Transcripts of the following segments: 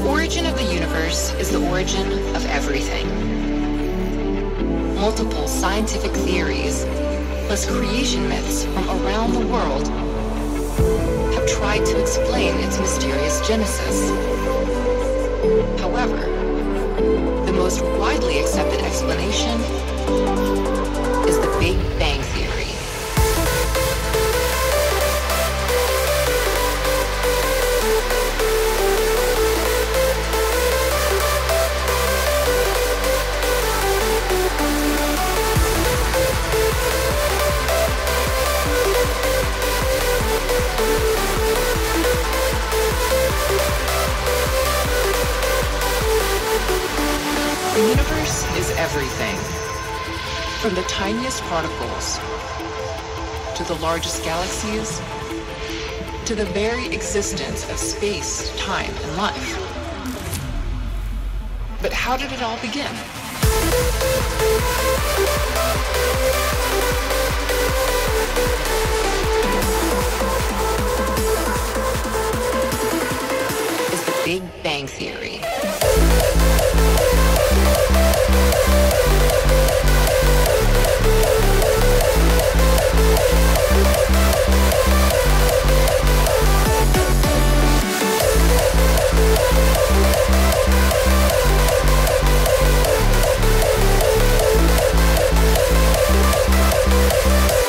The origin of the universe is the origin of everything. Multiple scientific theories, plus creation myths from around the world, have tried to explain its mysterious genesis. However, the most widely accepted explanation is the Big Bang Theory. Everything. From the tiniest particles to the largest galaxies to the very existence of space, time, and life. But how did it all begin? Is the Big Bang Theory. You're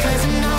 Cause I'm not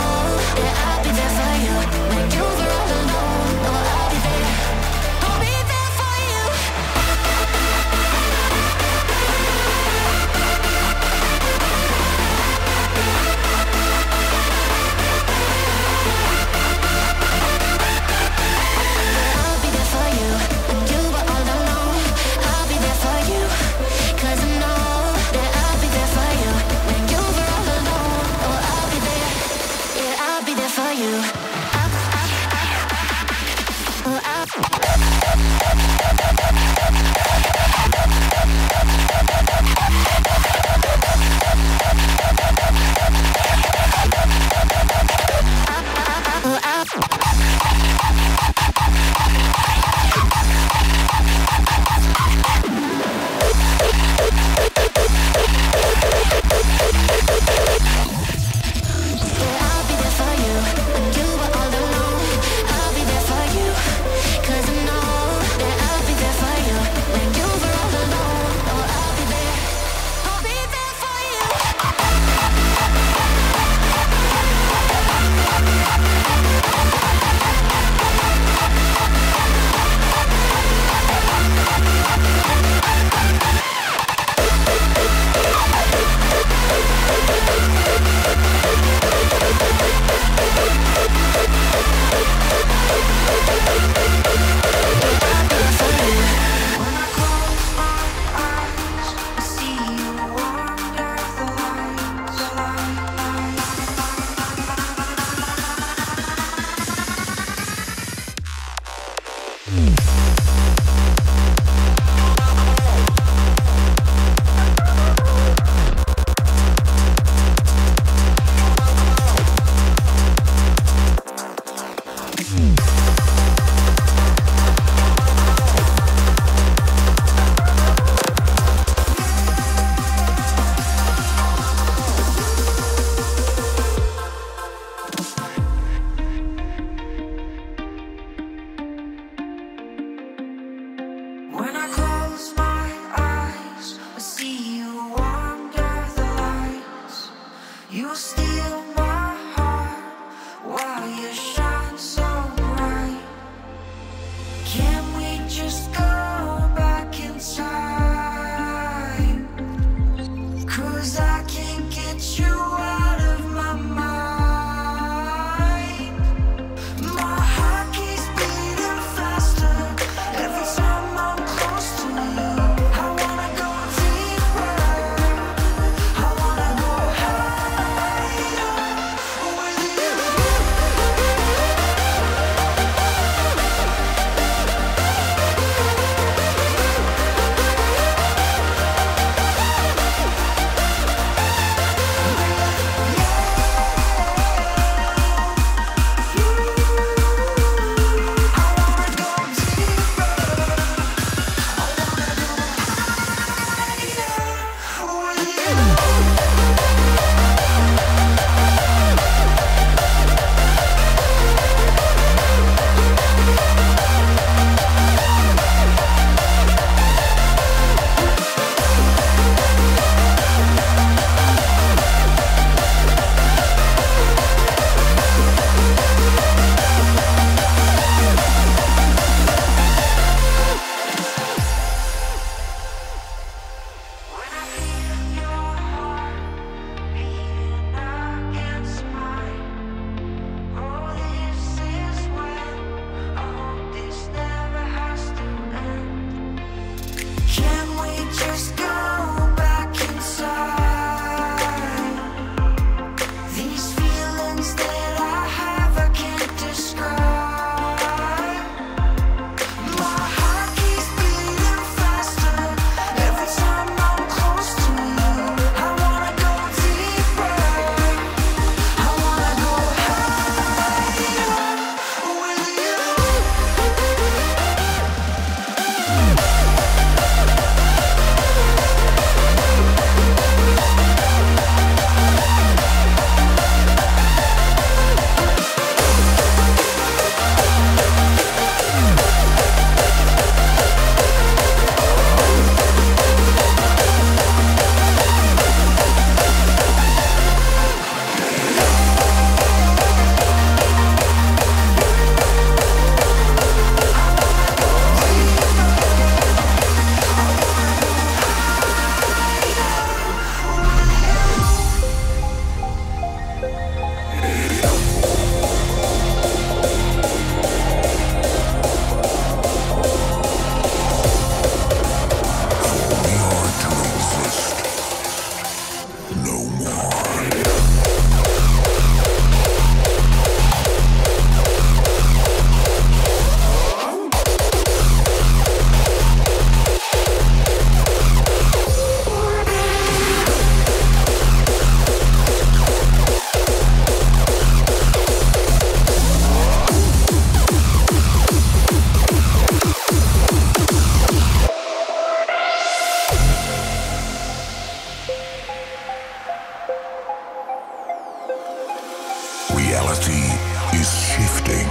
Reality is shifting.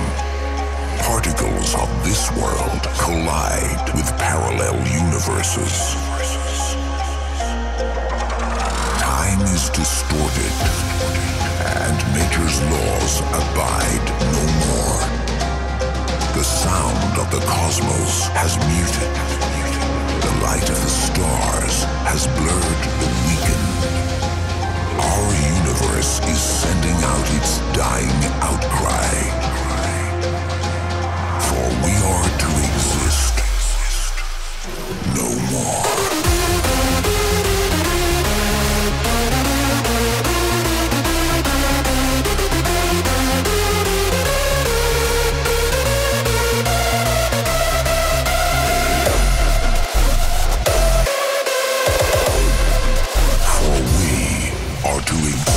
Particles of this world collide with parallel universes. Time is distorted, and nature's laws abide no more. The sound of the cosmos has muted. The light of the stars has blurred the weakened. Our universe is sending out its dying outcry. For we are to exist no more. For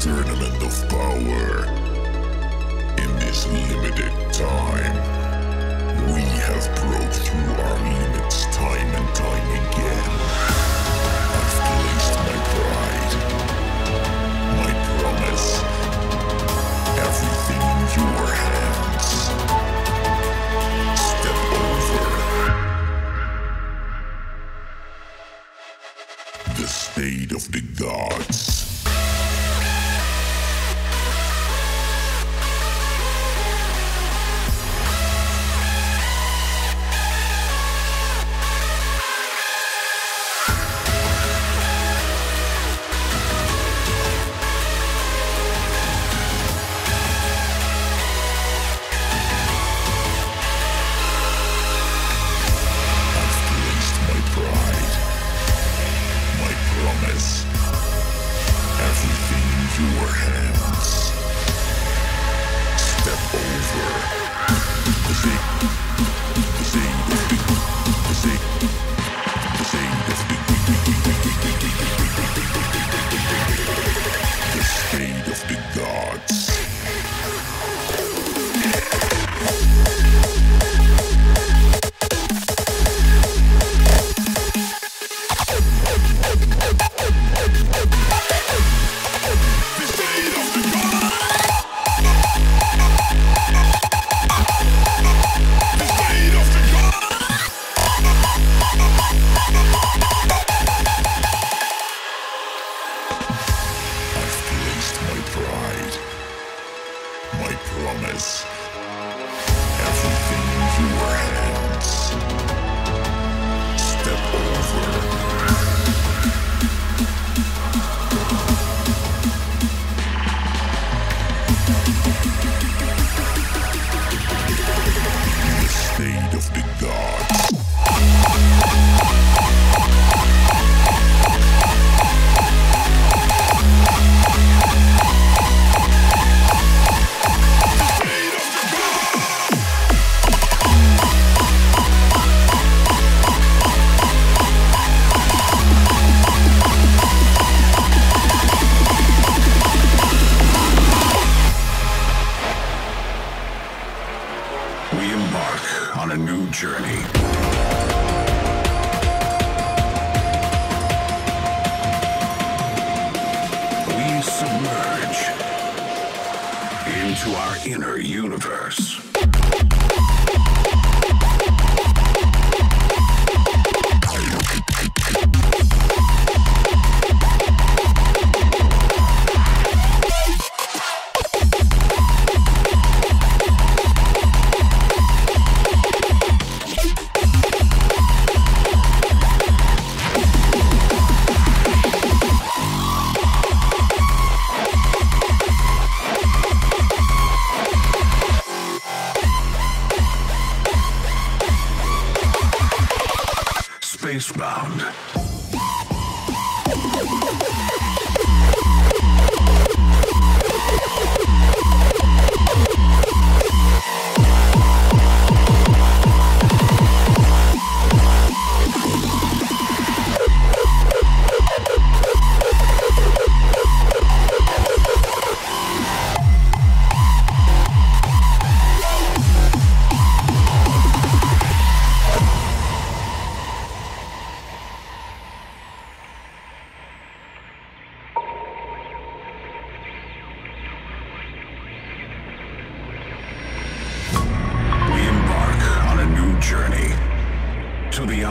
tournament of power, in this limited time, we have broke through our limits time and time again. I've placed my pride, my promise, everything in your hands. Step over. The state of the gods. Warhead.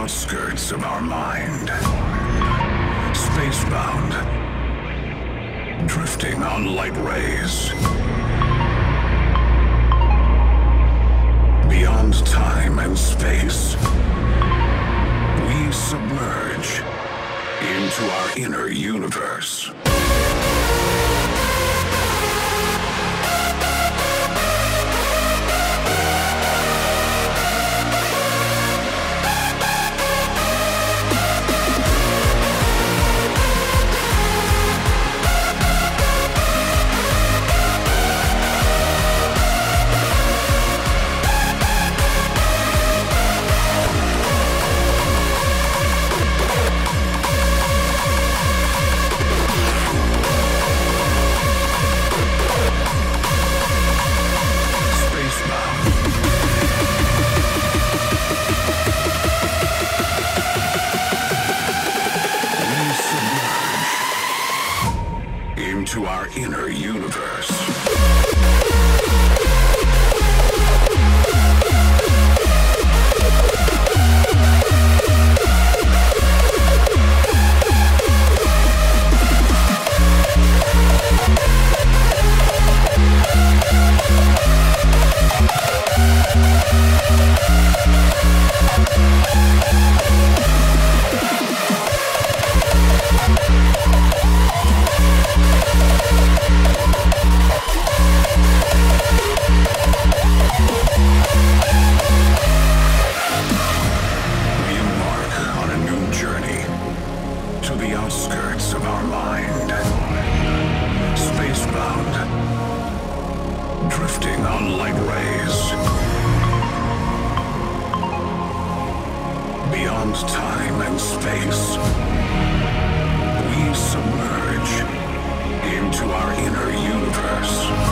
Outskirts of our mind. Spacebound, drifting on light rays. Beyond time and space, we submerge into our inner universe. On light rays. Beyond time and space, we submerge into our inner universe. We submerge into our inner universe.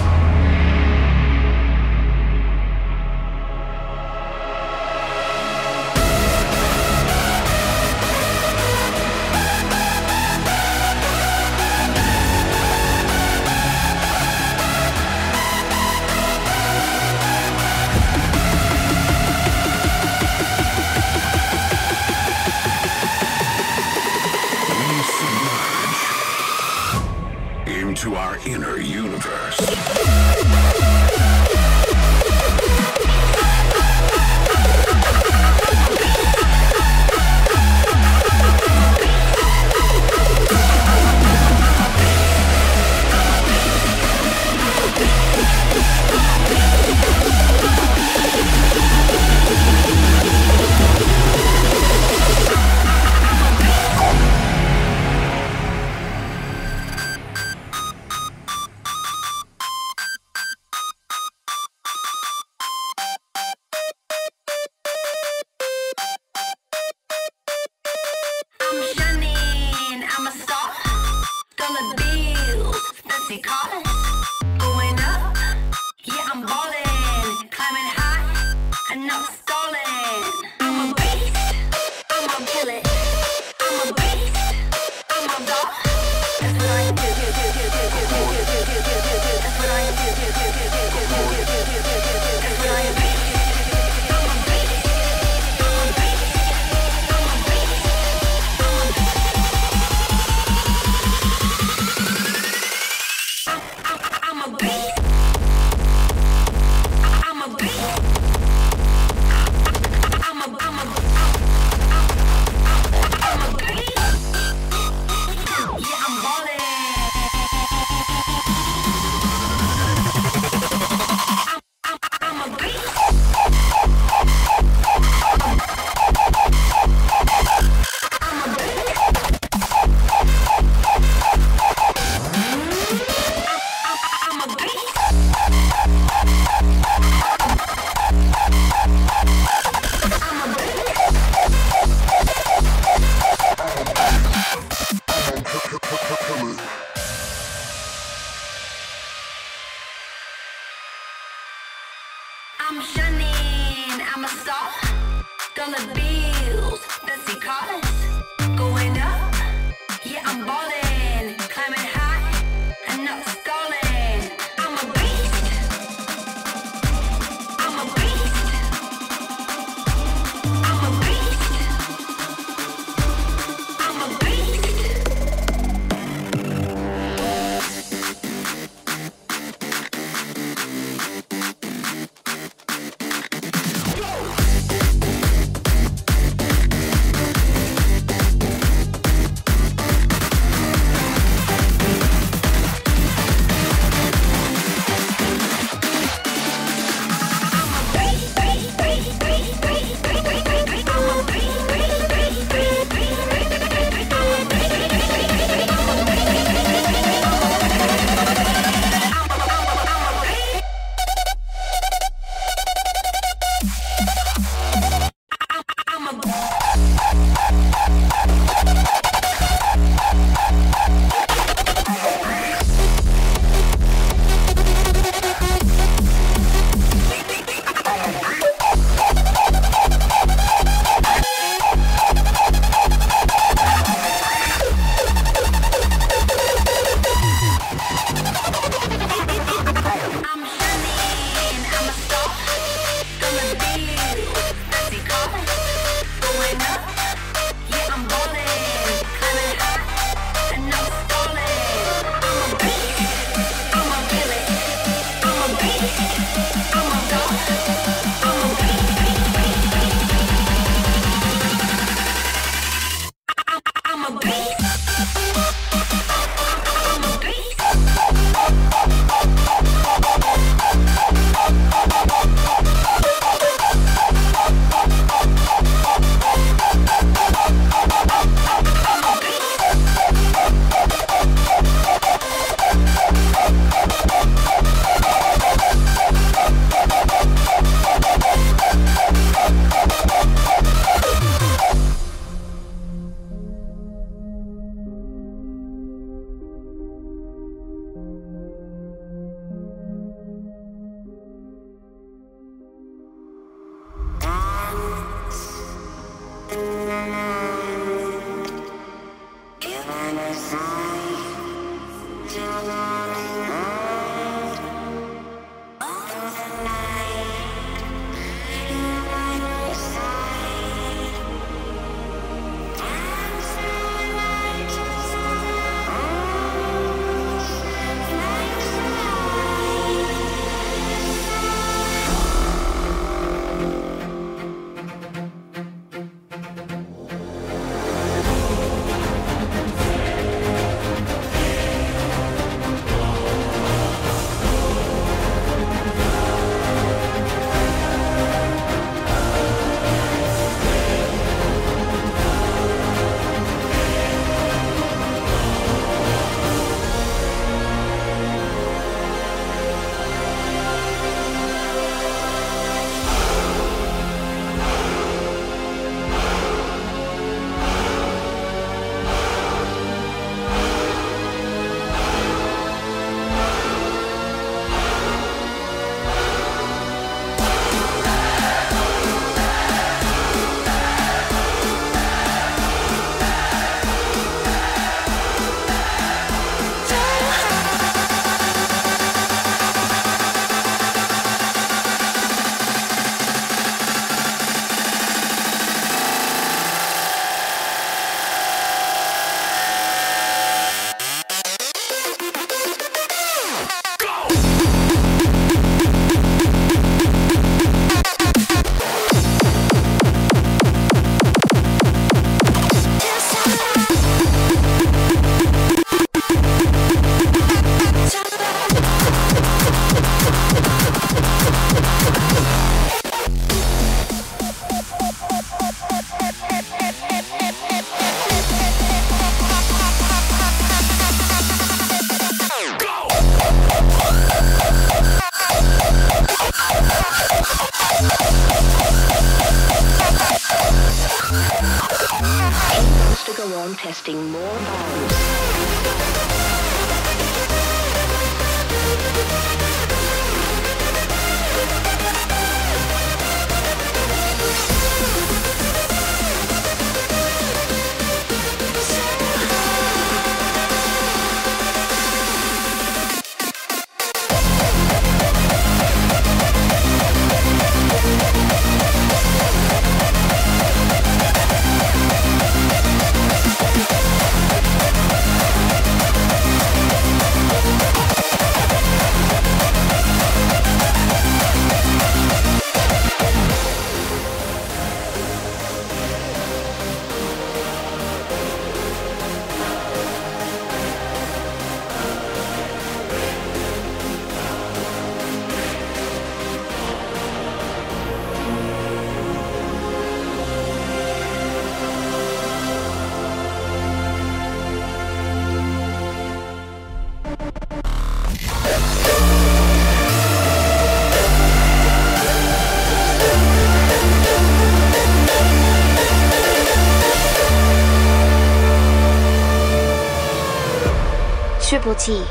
T.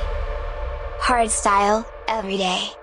Hardstyle, every day.